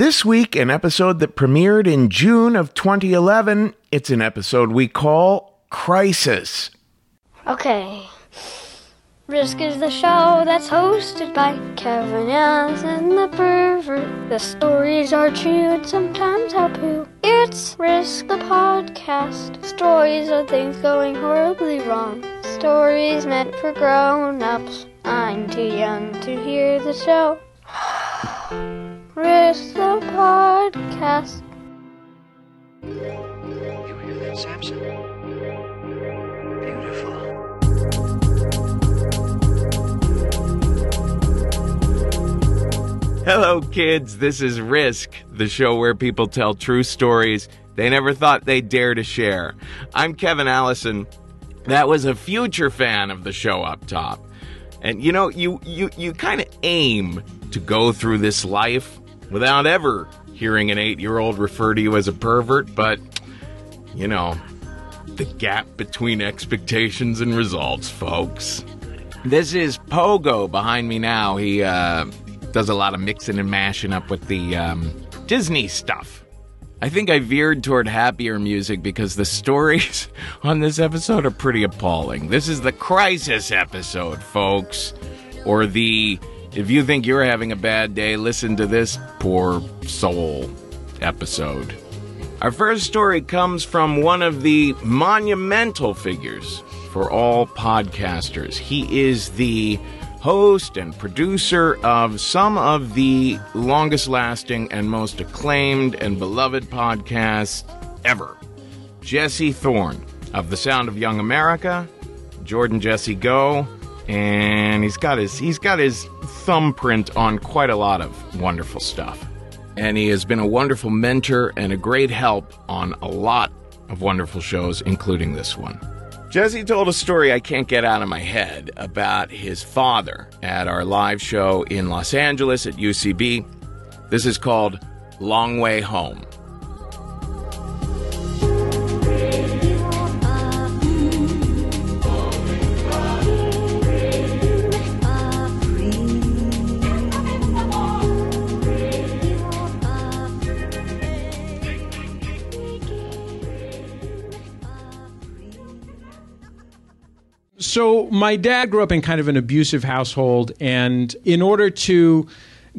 This week, an episode that premiered in June of 2011. It's an episode we call Crisis. Okay. Risk is the show that's hosted by Kevin and the pervert. The stories are true and sometimes help you. It's Risk the podcast. Stories of things going horribly wrong. Stories meant for grown ups. I'm too young to hear the show. Risk the podcast. You hear that, Samson? Beautiful. Hello, kids. This is Risk, the show where people tell true stories they never thought they'd dare to share. I'm Kevin Allison. That was a future fan of the show up top. And you know, you you you kind of aim to go through this life without ever hearing an 8-year-old refer to you as a pervert, but you know, the gap between expectations and results, folks. This is Pogo behind me now. He uh, does a lot of mixing and mashing up with the um, Disney stuff. I think I veered toward happier music because the stories on this episode are pretty appalling. This is the crisis episode, folks. Or the if you think you're having a bad day, listen to this poor soul episode. Our first story comes from one of the monumental figures for all podcasters. He is the host and producer of some of the longest lasting and most acclaimed and beloved podcasts ever. Jesse Thorn of The Sound of Young America, Jordan Jesse Go, and he's got his he's got his thumbprint on quite a lot of wonderful stuff. And he has been a wonderful mentor and a great help on a lot of wonderful shows, including this one. Jesse told a story I can't get out of my head about his father at our live show in Los Angeles at UCB. This is called Long Way Home. So my dad grew up in kind of an abusive household, and in order to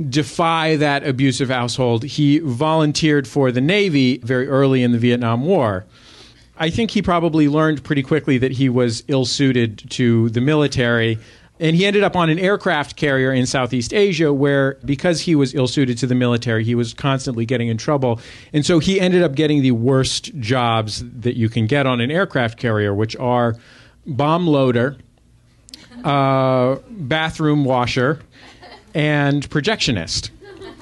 defy that abusive household, he volunteered for the Navy very early in the Vietnam War. I think he probably learned pretty quickly that he was ill suited to the military. And he ended up on an aircraft carrier in Southeast Asia where, because he was ill suited to the military, he was constantly getting in trouble. And so he ended up getting the worst jobs that you can get on an aircraft carrier, which are bomb loader, uh, bathroom washer, and projectionist.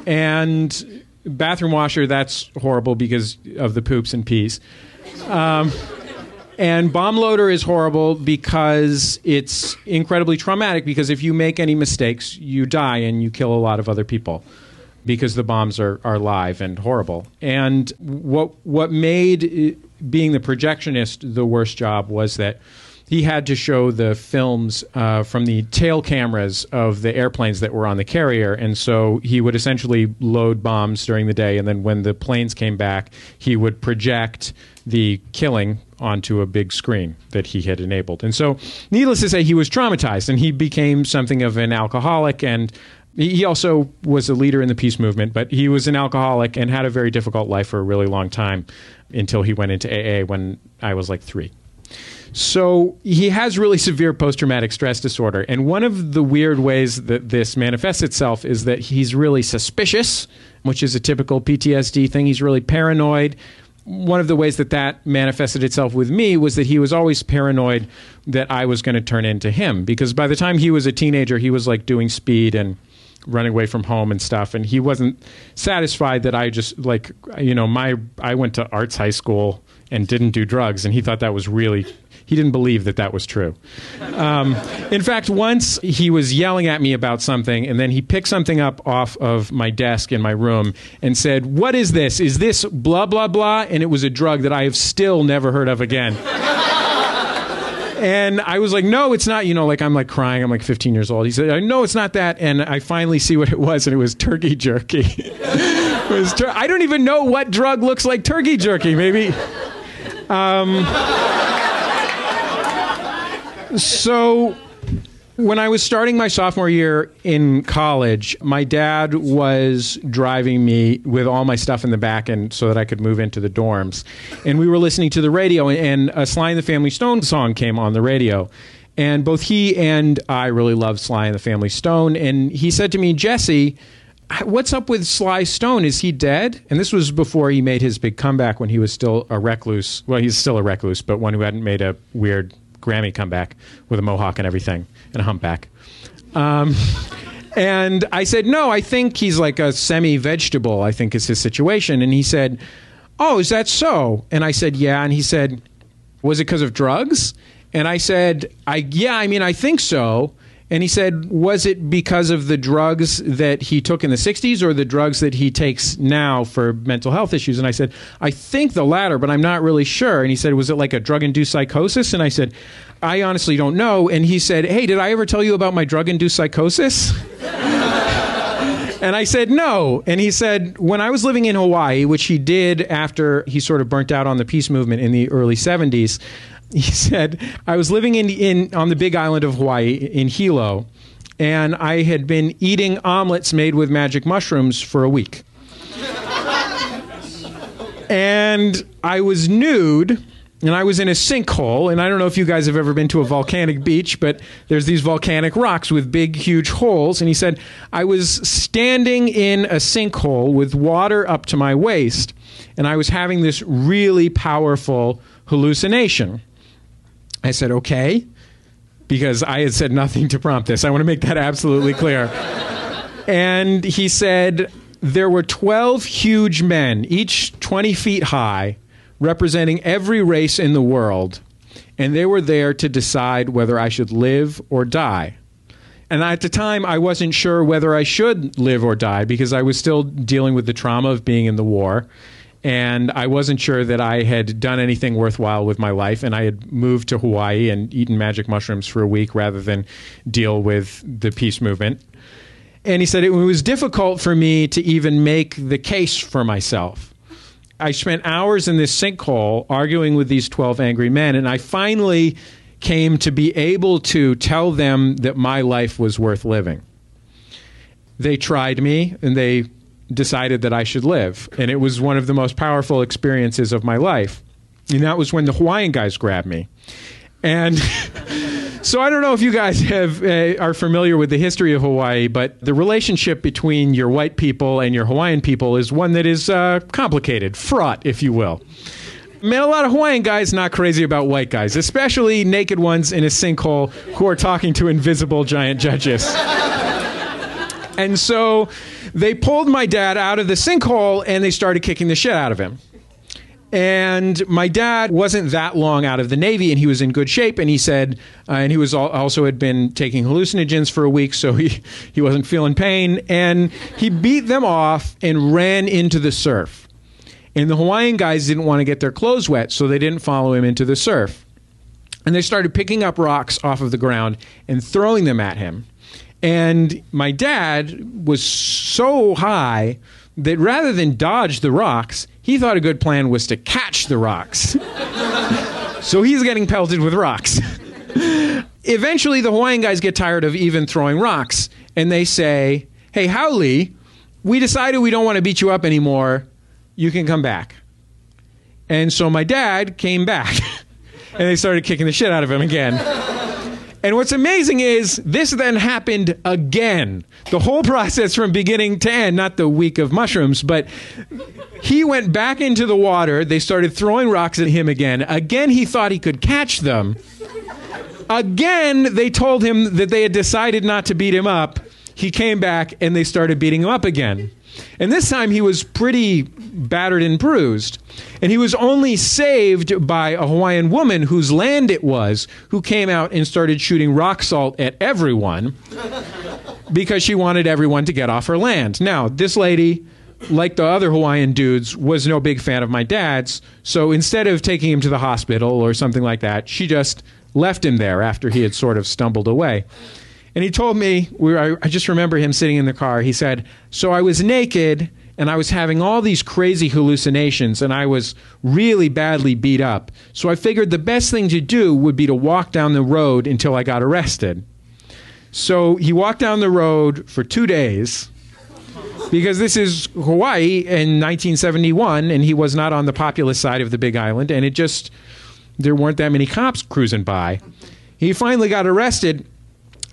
And bathroom washer, that's horrible because of the poops and pees. Um, and bomb loader is horrible because it's incredibly traumatic because if you make any mistakes, you die and you kill a lot of other people because the bombs are, are live and horrible. And what what made being the projectionist the worst job was that he had to show the films uh, from the tail cameras of the airplanes that were on the carrier. And so he would essentially load bombs during the day. And then when the planes came back, he would project the killing onto a big screen that he had enabled. And so, needless to say, he was traumatized and he became something of an alcoholic. And he also was a leader in the peace movement, but he was an alcoholic and had a very difficult life for a really long time until he went into AA when I was like three. So he has really severe post traumatic stress disorder. And one of the weird ways that this manifests itself is that he's really suspicious, which is a typical PTSD thing. He's really paranoid. One of the ways that that manifested itself with me was that he was always paranoid that I was going to turn into him. Because by the time he was a teenager, he was like doing speed and running away from home and stuff and he wasn't satisfied that I just like you know my I went to arts high school and didn't do drugs and he thought that was really he didn't believe that that was true. Um, in fact, once he was yelling at me about something, and then he picked something up off of my desk in my room and said, What is this? Is this blah, blah, blah? And it was a drug that I have still never heard of again. And I was like, no, it's not. You know, like I'm like crying. I'm like 15 years old. He said, no, it's not that. And I finally see what it was, and it was turkey jerky. tur- I don't even know what drug looks like turkey jerky. Maybe. Um, so when I was starting my sophomore year in college, my dad was driving me with all my stuff in the back and so that I could move into the dorms. And we were listening to the radio and a Sly and the Family Stone song came on the radio. And both he and I really loved Sly and the Family Stone. And he said to me, Jesse, what's up with Sly Stone? Is he dead? And this was before he made his big comeback when he was still a recluse. Well, he's still a recluse, but one who hadn't made a weird Grammy comeback with a mohawk and everything and a humpback. Um, and I said, no, I think he's like a semi vegetable, I think is his situation. And he said, oh, is that so? And I said, yeah. And he said, was it because of drugs? And I said, I, yeah, I mean, I think so. And he said, was it because of the drugs that he took in the 60s or the drugs that he takes now for mental health issues? And I said, I think the latter, but I'm not really sure. And he said, was it like a drug induced psychosis? And I said, I honestly don't know. And he said, hey, did I ever tell you about my drug induced psychosis? And I said, no. And he said, when I was living in Hawaii, which he did after he sort of burnt out on the peace movement in the early 70s, he said, I was living in, in on the big island of Hawaii in Hilo, and I had been eating omelets made with magic mushrooms for a week. and I was nude and I was in a sinkhole. And I don't know if you guys have ever been to a volcanic beach, but there's these volcanic rocks with big, huge holes. And he said, I was standing in a sinkhole with water up to my waist, and I was having this really powerful hallucination. I said, okay, because I had said nothing to prompt this. I want to make that absolutely clear. and he said, there were 12 huge men, each 20 feet high, representing every race in the world, and they were there to decide whether I should live or die. And at the time, I wasn't sure whether I should live or die because I was still dealing with the trauma of being in the war and I wasn't sure that I had done anything worthwhile with my life. And I had moved to Hawaii and eaten magic mushrooms for a week rather than deal with the peace movement. And he said it was difficult for me to even make the case for myself. I spent hours in this sinkhole arguing with these 12 angry men, and I finally came to be able to tell them that my life was worth living. They tried me and they decided that I should live. And it was one of the most powerful experiences of my life. And that was when the Hawaiian guys grabbed me. And so I don't know if you guys have uh, are familiar with the history of Hawaii, but the relationship between your white people and your Hawaiian people is one that is uh, complicated, fraught, if you will. Man, a lot of Hawaiian guys not crazy about white guys, especially naked ones in a sinkhole who are talking to invisible giant judges. and so they pulled my dad out of the sinkhole and they started kicking the shit out of him. And my dad wasn't that long out of the Navy, and he was in good shape. And he said, uh, and he was al- also had been taking hallucinogens for a week, so he he wasn't feeling pain. And he beat them off and ran into the surf. And the Hawaiian guys didn't want to get their clothes wet, so they didn't follow him into the surf. And they started picking up rocks off of the ground and throwing them at him. And my dad was so high that rather than dodge the rocks, he thought a good plan was to catch the rocks. so he's getting pelted with rocks. Eventually, the Hawaiian guys get tired of even throwing rocks and they say, Hey, haole, we decided we don't want to beat you up anymore. You can come back. And so my dad came back and they started kicking the shit out of him again. And what's amazing is this then happened again. The whole process from beginning to end, not the week of mushrooms, but he went back into the water. They started throwing rocks at him again. Again, he thought he could catch them. Again, they told him that they had decided not to beat him up. He came back and they started beating him up again. And this time he was pretty battered and bruised. And he was only saved by a Hawaiian woman whose land it was, who came out and started shooting rock salt at everyone because she wanted everyone to get off her land. Now, this lady, like the other Hawaiian dudes, was no big fan of my dad's. So instead of taking him to the hospital or something like that, she just left him there after he had sort of stumbled away. And he told me, we were, I just remember him sitting in the car. He said, So I was naked and I was having all these crazy hallucinations and I was really badly beat up. So I figured the best thing to do would be to walk down the road until I got arrested. So he walked down the road for two days because this is Hawaii in 1971 and he was not on the populous side of the big island and it just, there weren't that many cops cruising by. He finally got arrested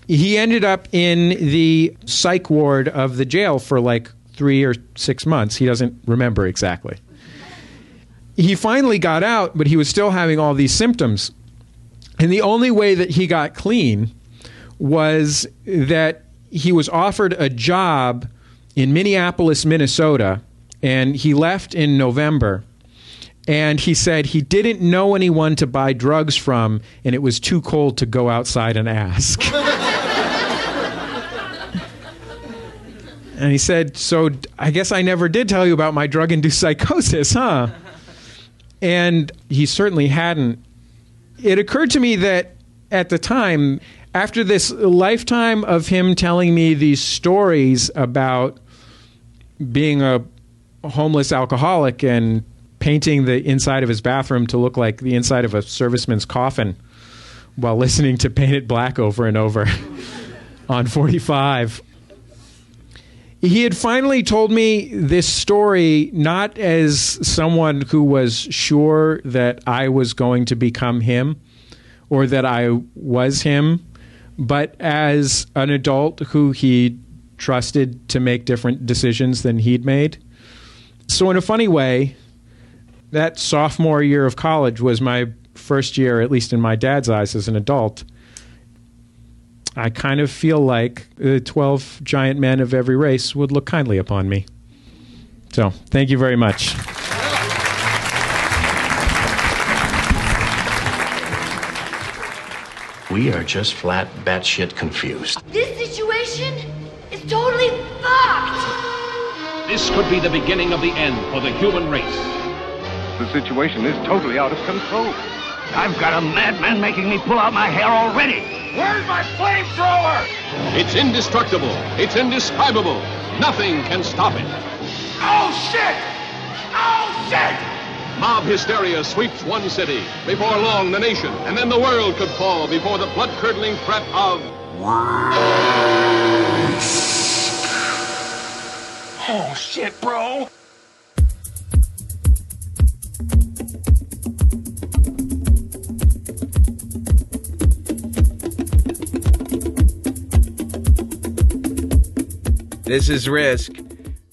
he ended up in the psych ward of the jail for like three or six months. He doesn't remember exactly. He finally got out, but he was still having all these symptoms. And the only way that he got clean was that he was offered a job in Minneapolis, Minnesota, and he left in November. And he said he didn't know anyone to buy drugs from, and it was too cold to go outside and ask. And he said, So I guess I never did tell you about my drug induced psychosis, huh? And he certainly hadn't. It occurred to me that at the time, after this lifetime of him telling me these stories about being a homeless alcoholic and painting the inside of his bathroom to look like the inside of a serviceman's coffin while listening to Paint It Black over and over on 45 he had finally told me this story not as someone who was sure that I was going to become him or that I was him, but as an adult who he trusted to make different decisions than he'd made. So, in a funny way, that sophomore year of college was my first year, at least in my dad's eyes, as an adult. I kind of feel like the 12 giant men of every race would look kindly upon me. So, thank you very much. We are just flat batshit confused. This situation is totally fucked! This could be the beginning of the end for the human race. The situation is totally out of control. I've got a madman making me pull out my hair already. Where's my flamethrower? It's indestructible. It's indescribable. Nothing can stop it. Oh, shit! Oh, shit! Mob hysteria sweeps one city. Before long, the nation, and then the world could fall before the blood curdling threat of. Oh, shit, bro. This is Risk.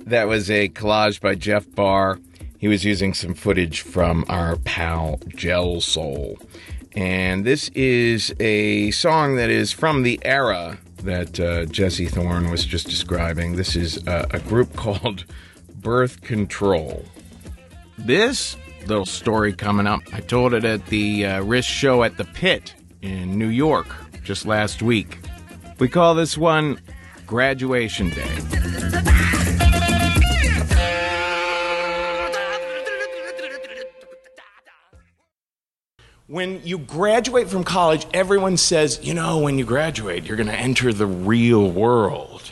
That was a collage by Jeff Barr. He was using some footage from our pal Gel Soul. And this is a song that is from the era that uh, Jesse Thorn was just describing. This is uh, a group called Birth Control. This little story coming up, I told it at the uh, Risk show at the Pit in New York just last week. We call this one Graduation Day. When you graduate from college, everyone says, you know, when you graduate, you're going to enter the real world.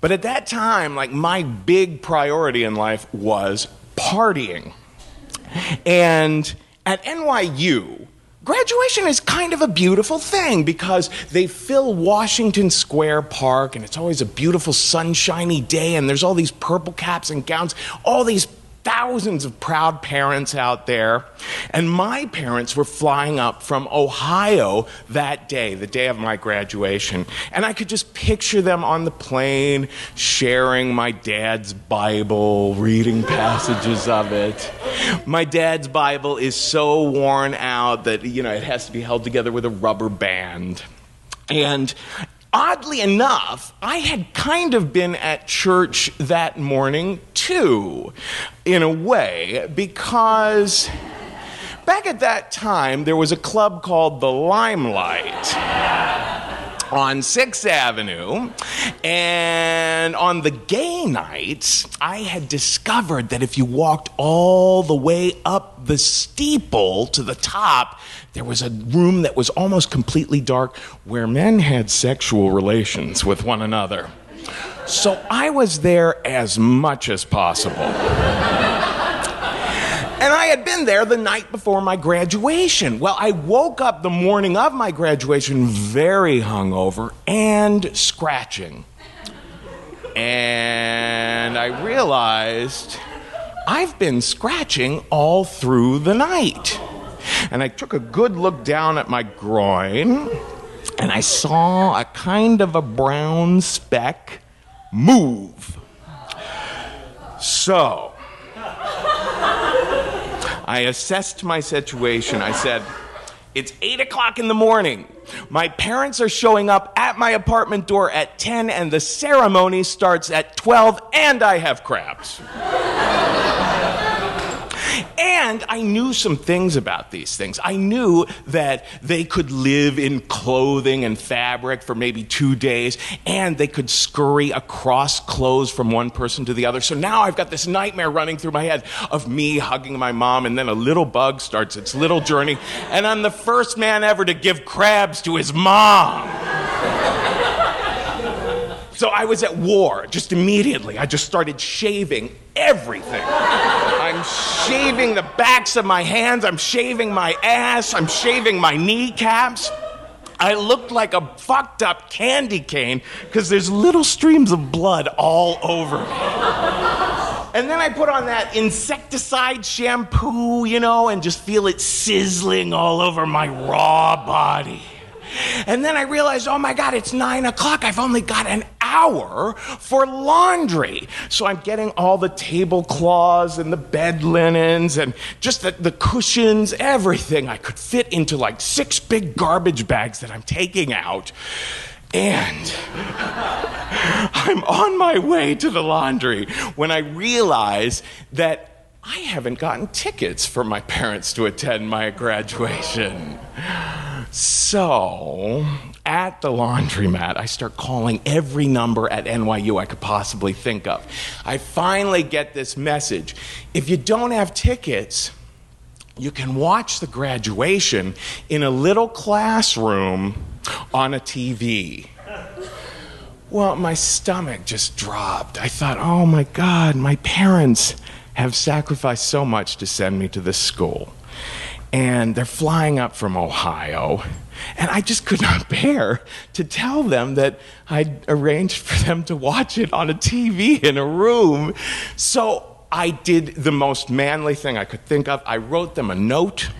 But at that time, like my big priority in life was partying. And at NYU, graduation is kind of a beautiful thing because they fill Washington Square Park and it's always a beautiful sunshiny day and there's all these purple caps and gowns, all these thousands of proud parents out there. And my parents were flying up from Ohio that day, the day of my graduation. And I could just picture them on the plane, sharing my dad's Bible, reading passages of it. My dad's Bible is so worn out that, you know, it has to be held together with a rubber band. And oddly enough, I had kind of been at church that morning too, in a way, because back at that time there was a club called the Limelight on 6th Avenue. And on the gay nights, I had discovered that if you walked all the way up the steeple to the top, there was a room that was almost completely dark where men had sexual relations with one another. So I was there as much as possible. And I had been there the night before my graduation. Well, I woke up the morning of my graduation very hungover and scratching. And I realized I've been scratching all through the night. And I took a good look down at my groin and I saw a kind of a brown speck move. So, I assessed my situation. I said, It's 8 o'clock in the morning. My parents are showing up at my apartment door at 10, and the ceremony starts at 12, and I have crabs. And I knew some things about these things. I knew that they could live in clothing and fabric for maybe two days, and they could scurry across clothes from one person to the other. So now I've got this nightmare running through my head of me hugging my mom, and then a little bug starts its little journey, and I'm the first man ever to give crabs to his mom. So I was at war just immediately. I just started shaving everything. Shaving the backs of my hands, I'm shaving my ass, I'm shaving my kneecaps. I looked like a fucked up candy cane because there's little streams of blood all over me. And then I put on that insecticide shampoo, you know, and just feel it sizzling all over my raw body. And then I realized, oh my God, it's nine o'clock. I've only got an hour for laundry. So I'm getting all the tablecloths and the bed linens and just the, the cushions, everything I could fit into like six big garbage bags that I'm taking out. And I'm on my way to the laundry when I realize that I haven't gotten tickets for my parents to attend my graduation. So, at the laundromat, I start calling every number at NYU I could possibly think of. I finally get this message if you don't have tickets, you can watch the graduation in a little classroom on a TV. Well, my stomach just dropped. I thought, oh my God, my parents have sacrificed so much to send me to this school. And they're flying up from Ohio. And I just could not bear to tell them that I'd arranged for them to watch it on a TV in a room. So I did the most manly thing I could think of. I wrote them a note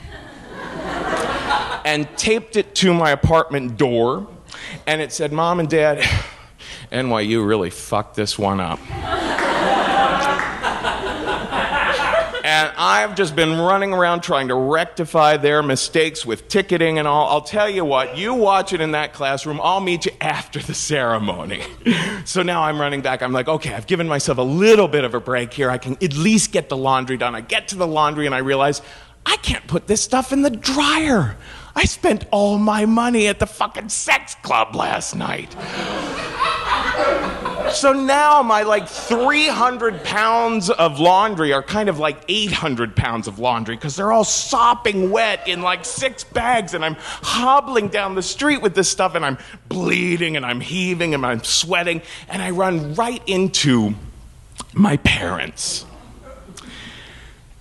and taped it to my apartment door. And it said, Mom and Dad, NYU really fucked this one up. And I've just been running around trying to rectify their mistakes with ticketing and all. I'll tell you what, you watch it in that classroom, I'll meet you after the ceremony. so now I'm running back. I'm like, okay, I've given myself a little bit of a break here. I can at least get the laundry done. I get to the laundry and I realize I can't put this stuff in the dryer. I spent all my money at the fucking sex club last night. So now my like 300 pounds of laundry are kind of like 800 pounds of laundry because they're all sopping wet in like six bags, and I'm hobbling down the street with this stuff, and I'm bleeding, and I'm heaving, and I'm sweating, and I run right into my parents.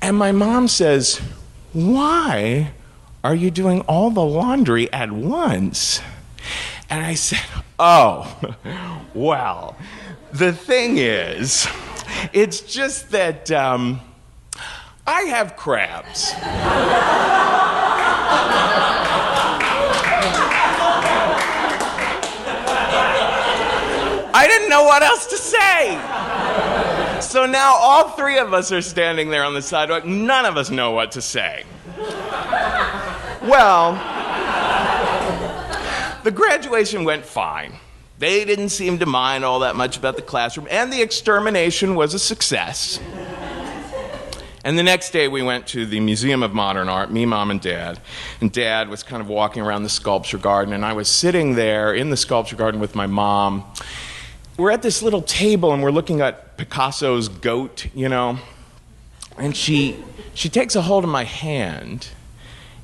And my mom says, Why are you doing all the laundry at once? And I said, Oh, well, the thing is, it's just that um, I have crabs. I didn't know what else to say. So now all three of us are standing there on the sidewalk. None of us know what to say. Well, the graduation went fine. They didn't seem to mind all that much about the classroom, and the extermination was a success. And the next day, we went to the Museum of Modern Art, me, mom, and dad. And dad was kind of walking around the sculpture garden, and I was sitting there in the sculpture garden with my mom. We're at this little table, and we're looking at Picasso's goat, you know. And she, she takes a hold of my hand,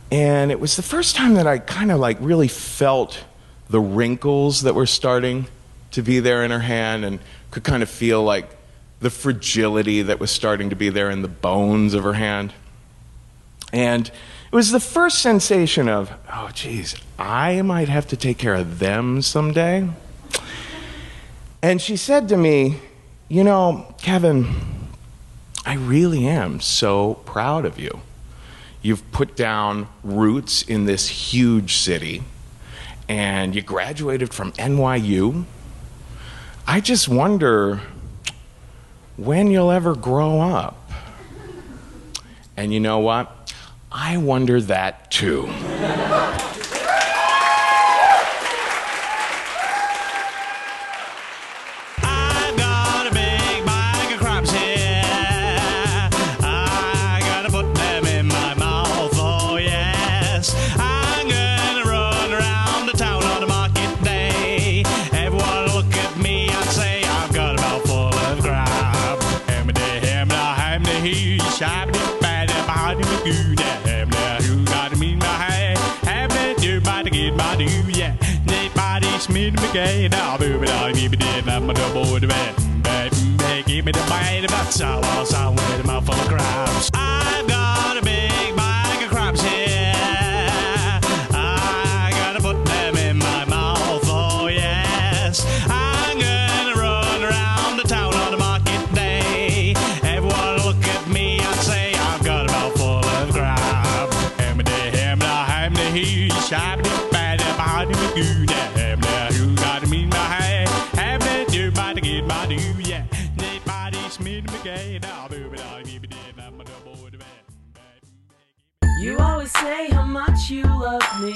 and it was the first time that I kind of like really felt the wrinkles that were starting to be there in her hand and could kind of feel like the fragility that was starting to be there in the bones of her hand. And it was the first sensation of, oh, geez, I might have to take care of them someday. And she said to me, You know, Kevin, I really am so proud of you. You've put down roots in this huge city and you graduated from NYU. I just wonder when you'll ever grow up. And you know what? I wonder that too. Gay now, booby, dog, give me the I'm a double the man. Baby, give me the bite about sour, sour with a mouthful of crabs. Say how much you love me.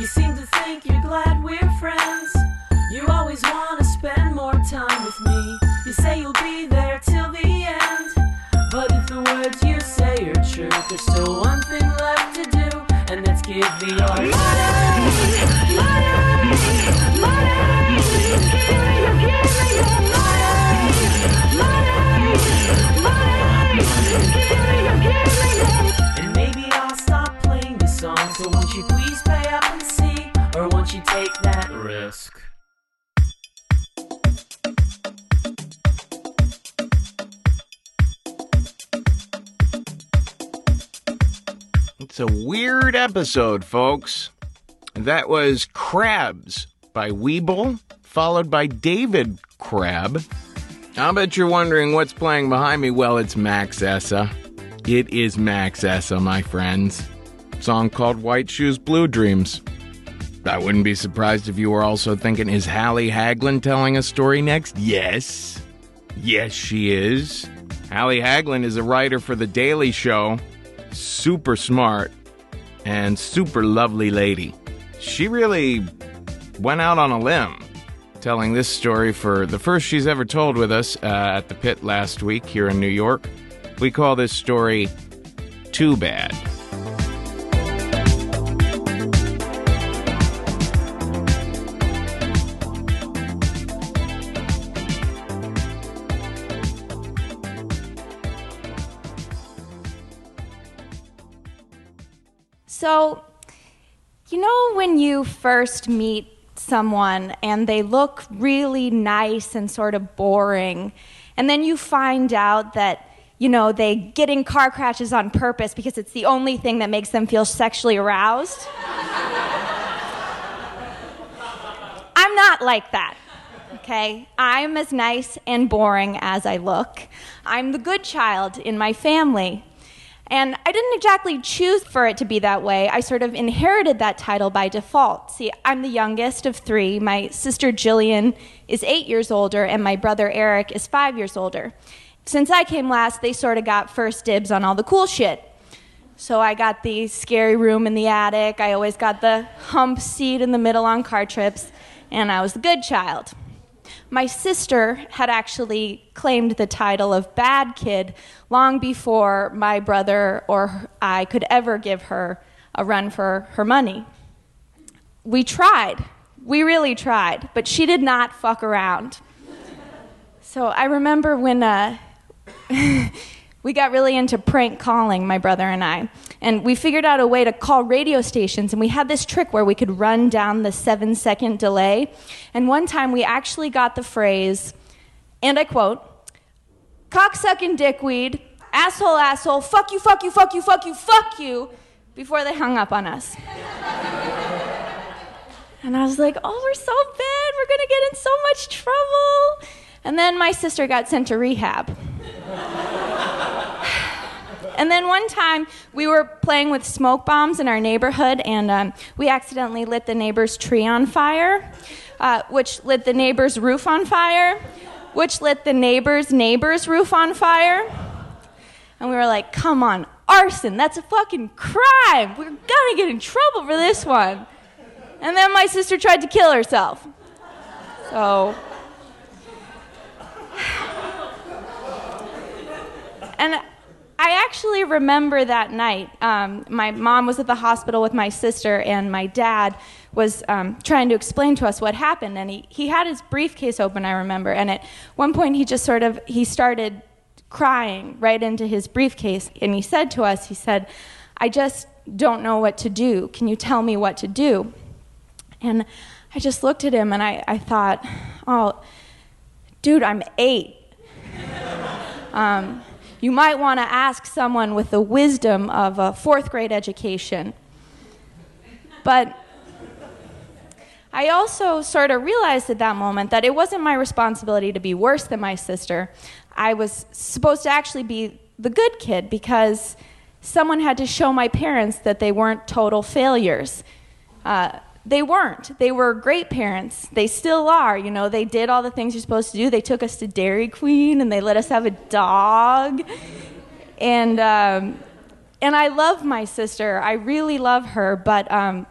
You seem to think you're glad we're friends. You always want to spend more time with me. You say you'll be there till the end. But if the words you say are true, there's still one thing left to do, and that's give me your money. A weird episode, folks. That was Crabs by Weeble, followed by David Crab. I'll bet you're wondering what's playing behind me. Well, it's Max Essa. It is Max Essa, my friends. Song called White Shoes Blue Dreams. I wouldn't be surprised if you were also thinking, is Hallie Haglund telling a story next? Yes. Yes, she is. Hallie Haglund is a writer for The Daily Show. Super smart and super lovely lady. She really went out on a limb telling this story for the first she's ever told with us uh, at the pit last week here in New York. We call this story Too Bad. So, you know, when you first meet someone and they look really nice and sort of boring, and then you find out that, you know, they get in car crashes on purpose because it's the only thing that makes them feel sexually aroused? I'm not like that. Okay? I'm as nice and boring as I look. I'm the good child in my family. And I didn't exactly choose for it to be that way. I sort of inherited that title by default. See, I'm the youngest of three. My sister Jillian is eight years older, and my brother Eric is five years older. Since I came last, they sort of got first dibs on all the cool shit. So I got the scary room in the attic, I always got the hump seat in the middle on car trips, and I was the good child. My sister had actually claimed the title of bad kid long before my brother or I could ever give her a run for her money. We tried. We really tried, but she did not fuck around. So I remember when uh, we got really into prank calling, my brother and I. And we figured out a way to call radio stations, and we had this trick where we could run down the seven second delay. And one time we actually got the phrase, and I quote, cocksucking dickweed, asshole, asshole, fuck you, fuck you, fuck you, fuck you, fuck you, before they hung up on us. and I was like, oh, we're so bad, we're gonna get in so much trouble. And then my sister got sent to rehab. And then one time we were playing with smoke bombs in our neighborhood, and um, we accidentally lit the neighbor's tree on fire, uh, which lit the neighbor's roof on fire, which lit the neighbor's neighbor's roof on fire. And we were like, come on, arson, that's a fucking crime. We're gonna get in trouble for this one. And then my sister tried to kill herself. So. And I actually remember that night. Um, my mom was at the hospital with my sister, and my dad was um, trying to explain to us what happened. And he, he had his briefcase open, I remember. And at one point, he just sort of he started crying right into his briefcase, and he said to us, he said, "I just don't know what to do. Can you tell me what to do?" And I just looked at him, and I, I thought, "Oh, dude, I'm eight. um, you might want to ask someone with the wisdom of a fourth grade education. But I also sort of realized at that moment that it wasn't my responsibility to be worse than my sister. I was supposed to actually be the good kid because someone had to show my parents that they weren't total failures. Uh, they weren't. They were great parents. They still are. You know, they did all the things you're supposed to do. They took us to Dairy Queen and they let us have a dog. And um, and I love my sister. I really love her. But um,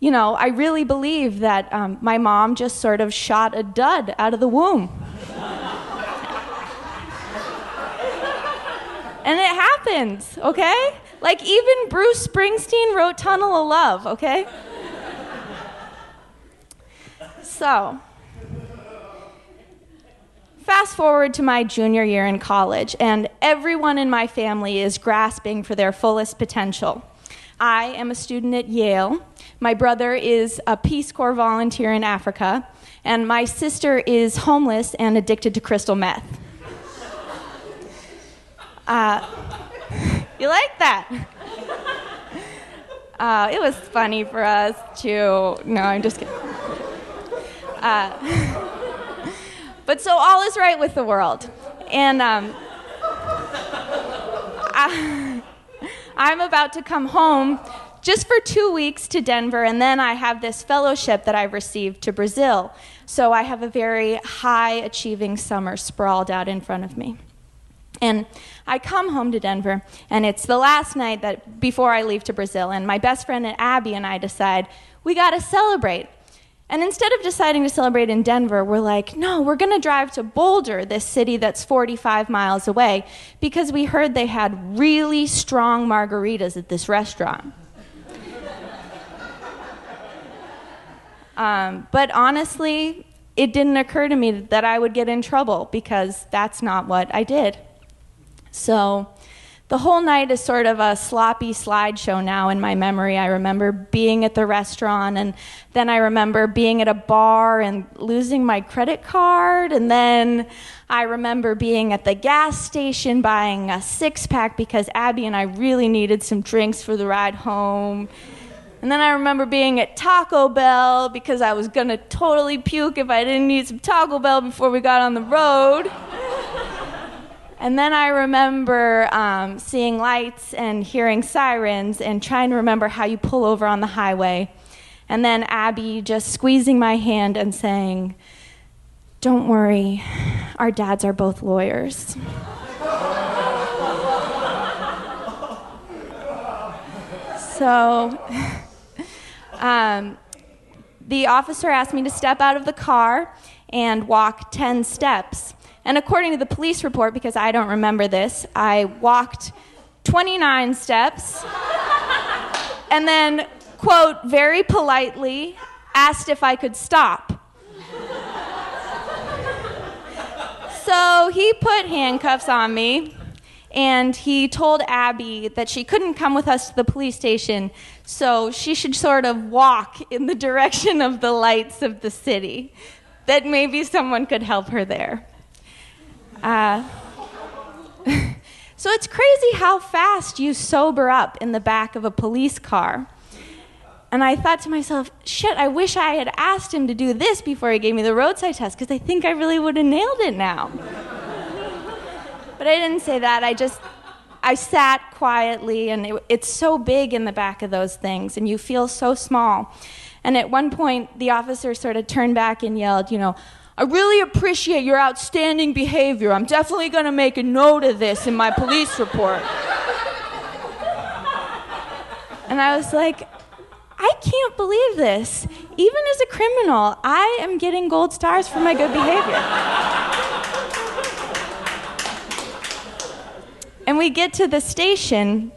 you know, I really believe that um, my mom just sort of shot a dud out of the womb. and it happens, okay? Like even Bruce Springsteen wrote Tunnel of Love, okay? So, fast forward to my junior year in college, and everyone in my family is grasping for their fullest potential. I am a student at Yale. My brother is a Peace Corps volunteer in Africa, and my sister is homeless and addicted to crystal meth. Uh, you like that? Uh, it was funny for us too. No, I'm just kidding. Uh, but so all is right with the world. And um, I, I'm about to come home just for two weeks to Denver, and then I have this fellowship that I've received to Brazil. So I have a very high achieving summer sprawled out in front of me. And I come home to Denver, and it's the last night that before I leave to Brazil, and my best friend Abby and I decide we got to celebrate. And instead of deciding to celebrate in Denver, we're like, no, we're going to drive to Boulder, this city that's 45 miles away, because we heard they had really strong margaritas at this restaurant. um, but honestly, it didn't occur to me that I would get in trouble because that's not what I did. So the whole night is sort of a sloppy slideshow now in my memory. I remember being at the restaurant, and then I remember being at a bar and losing my credit card, and then I remember being at the gas station buying a six pack because Abby and I really needed some drinks for the ride home. And then I remember being at Taco Bell because I was gonna totally puke if I didn't eat some Taco Bell before we got on the road. And then I remember um, seeing lights and hearing sirens and trying to remember how you pull over on the highway. And then Abby just squeezing my hand and saying, Don't worry, our dads are both lawyers. so um, the officer asked me to step out of the car and walk 10 steps. And according to the police report, because I don't remember this, I walked 29 steps and then, quote, very politely asked if I could stop. so he put handcuffs on me and he told Abby that she couldn't come with us to the police station, so she should sort of walk in the direction of the lights of the city, that maybe someone could help her there. Uh, so it's crazy how fast you sober up in the back of a police car. And I thought to myself, shit, I wish I had asked him to do this before he gave me the roadside test because I think I really would have nailed it now. but I didn't say that. I just, I sat quietly, and it, it's so big in the back of those things, and you feel so small. And at one point, the officer sort of turned back and yelled, you know, I really appreciate your outstanding behavior. I'm definitely going to make a note of this in my police report. and I was like, I can't believe this. Even as a criminal, I am getting gold stars for my good behavior. and we get to the station,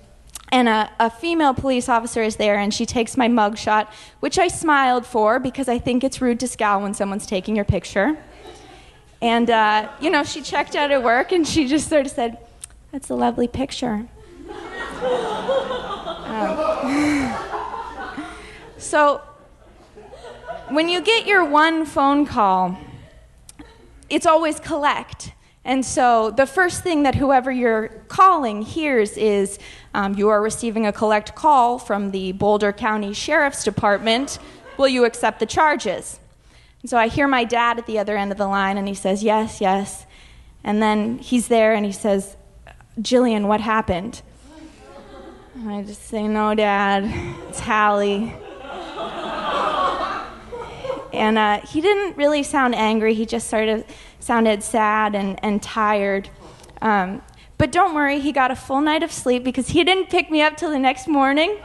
and a, a, female police officer is there and she takes my mugshot, which I smiled for because I think it's rude to scowl when someone's taking your picture. And, uh, you know, she checked out at work and she just sort of said, That's a lovely picture. um, so, when you get your one phone call, it's always collect. And so the first thing that whoever you're calling hears is um, you are receiving a collect call from the Boulder County Sheriff's Department. Will you accept the charges? And so I hear my dad at the other end of the line, and he says, Yes, yes. And then he's there and he says, Jillian, what happened? And I just say, No, Dad, it's Hallie. And uh, he didn't really sound angry, he just sort of sounded sad and, and tired. Um, but don't worry, he got a full night of sleep because he didn't pick me up till the next morning.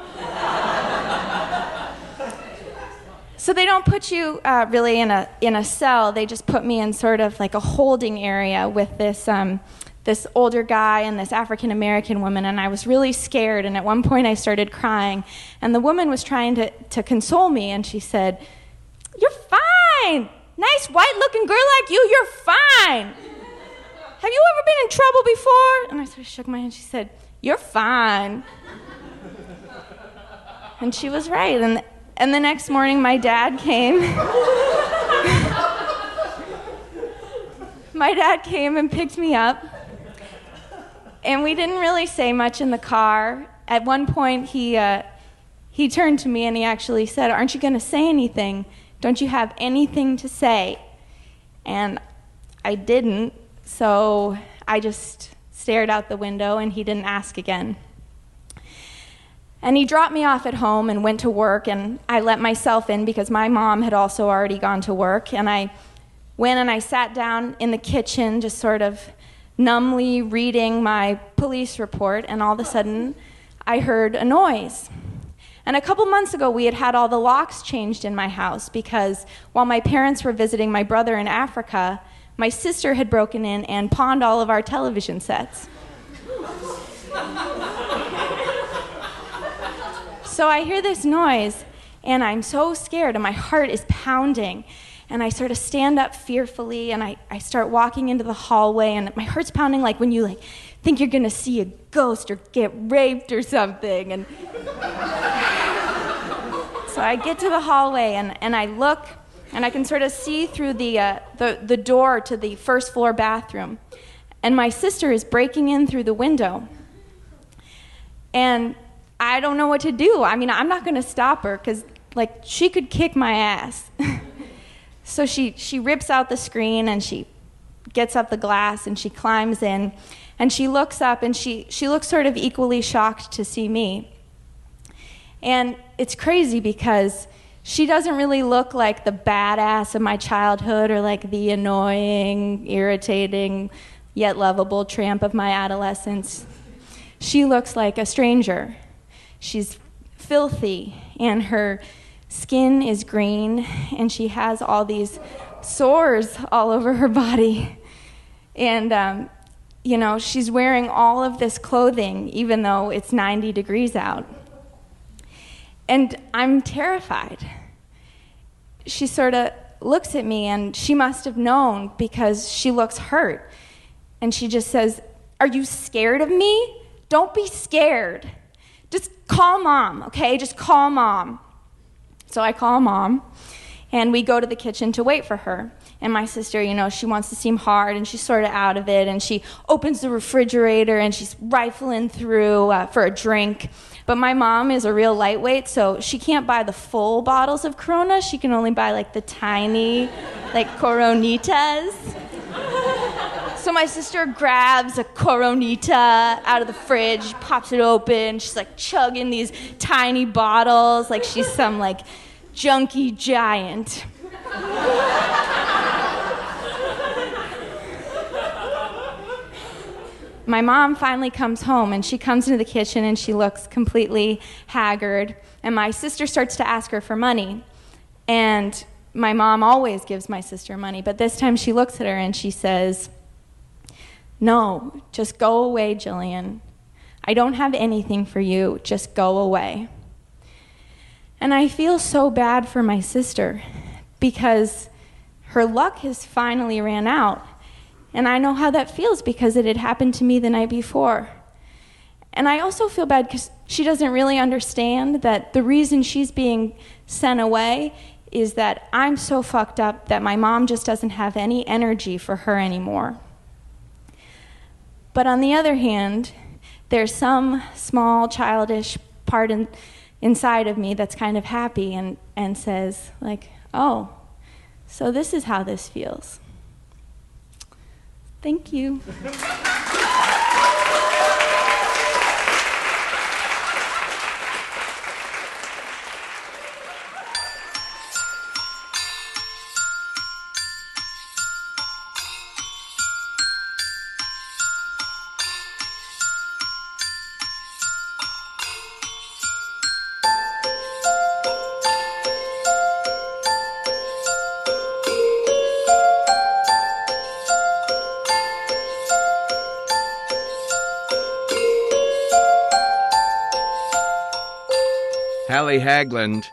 so they don't put you uh, really in a, in a cell, they just put me in sort of like a holding area with this. Um, this older guy and this African American woman, and I was really scared. And at one point, I started crying. And the woman was trying to, to console me, and she said, You're fine nice white looking girl like you, you're fine. Have you ever been in trouble before? And I sort of shook my hand. She said, You're fine. And she was right. And, and the next morning, my dad came. my dad came and picked me up. And we didn't really say much in the car. At one point, he, uh, he turned to me and he actually said, Aren't you going to say anything? Don't you have anything to say? And I didn't, so I just stared out the window and he didn't ask again. And he dropped me off at home and went to work, and I let myself in because my mom had also already gone to work. And I went and I sat down in the kitchen, just sort of numbly reading my police report, and all of a sudden I heard a noise. And a couple months ago, we had had all the locks changed in my house because while my parents were visiting my brother in Africa, my sister had broken in and pawned all of our television sets. so I hear this noise, and I'm so scared, and my heart is pounding. And I sort of stand up fearfully, and I, I start walking into the hallway, and my heart's pounding like when you like think you're gonna see a ghost or get raped or something. And so I get to the hallway, and, and I look, and I can sort of see through the, uh, the, the door to the first floor bathroom. And my sister is breaking in through the window. And I don't know what to do. I mean, I'm not to stop her because, like, she could kick my ass. so she, she rips out the screen and she gets up the glass and she climbs in and she looks up and she, she looks sort of equally shocked to see me. And it's crazy because she doesn't really look like the badass of my childhood or like the annoying, irritating, yet lovable tramp of my adolescence. She looks like a stranger. She's filthy, and her skin is green, and she has all these sores all over her body. And, um, you know, she's wearing all of this clothing, even though it's 90 degrees out. And I'm terrified. She sort of looks at me, and she must have known because she looks hurt. And she just says, Are you scared of me? Don't be scared. Just call mom, okay? Just call mom. So I call mom, and we go to the kitchen to wait for her. And my sister, you know, she wants to seem hard and she's sort of out of it. And she opens the refrigerator and she's rifling through uh, for a drink. But my mom is a real lightweight, so she can't buy the full bottles of Corona. She can only buy like the tiny, like Coronitas. So my sister grabs a Coronita out of the fridge, pops it open. She's like chugging these tiny bottles like she's some like junkie giant. my mom finally comes home and she comes into the kitchen and she looks completely haggard. And my sister starts to ask her for money. And my mom always gives my sister money, but this time she looks at her and she says, No, just go away, Jillian. I don't have anything for you. Just go away. And I feel so bad for my sister because her luck has finally ran out. And I know how that feels because it had happened to me the night before. And I also feel bad because she doesn't really understand that the reason she's being sent away is that I'm so fucked up that my mom just doesn't have any energy for her anymore. But on the other hand, there's some small childish part in, inside of me that's kind of happy and, and says, like, oh, so this is how this feels. Thank you. Hallie Haglund.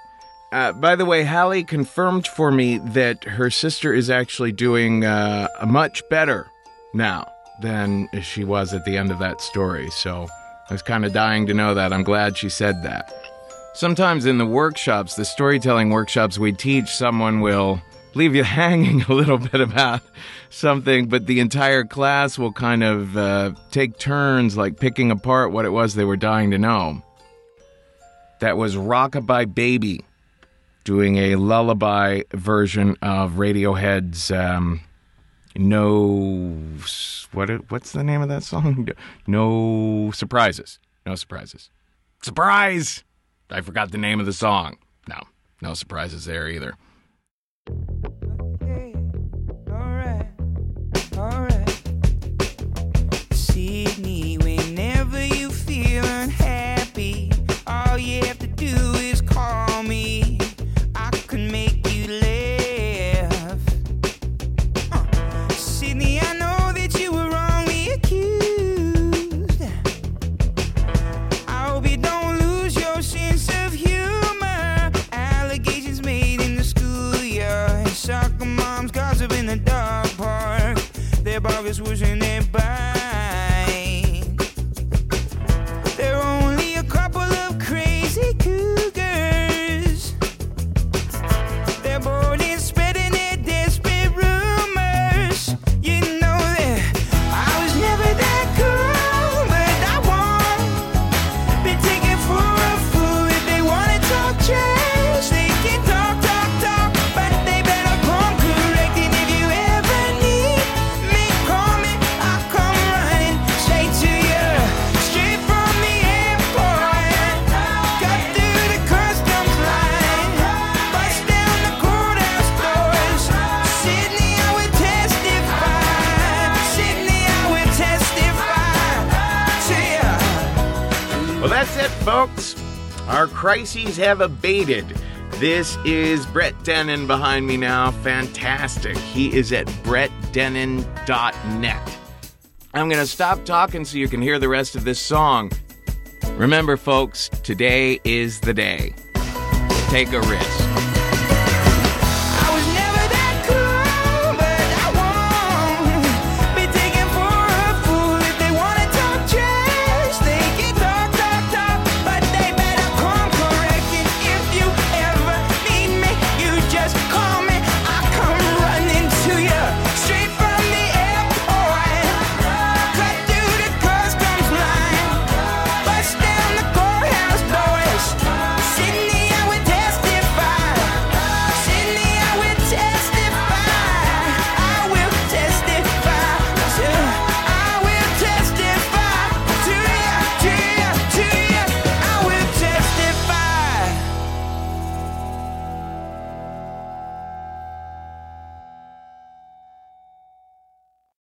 Uh, by the way, Hallie confirmed for me that her sister is actually doing uh, much better now than she was at the end of that story. So I was kind of dying to know that. I'm glad she said that. Sometimes in the workshops, the storytelling workshops we teach, someone will leave you hanging a little bit about something, but the entire class will kind of uh, take turns, like picking apart what it was they were dying to know. That was Rockabye Baby doing a lullaby version of Radiohead's um, No. What? What's the name of that song? No surprises. No surprises. Surprise! I forgot the name of the song. No, no surprises there either. Well, that's it, folks. Our crises have abated. This is Brett Dennen behind me now. Fantastic. He is at brettdennen.net. I'm going to stop talking so you can hear the rest of this song. Remember, folks, today is the day. Take a risk.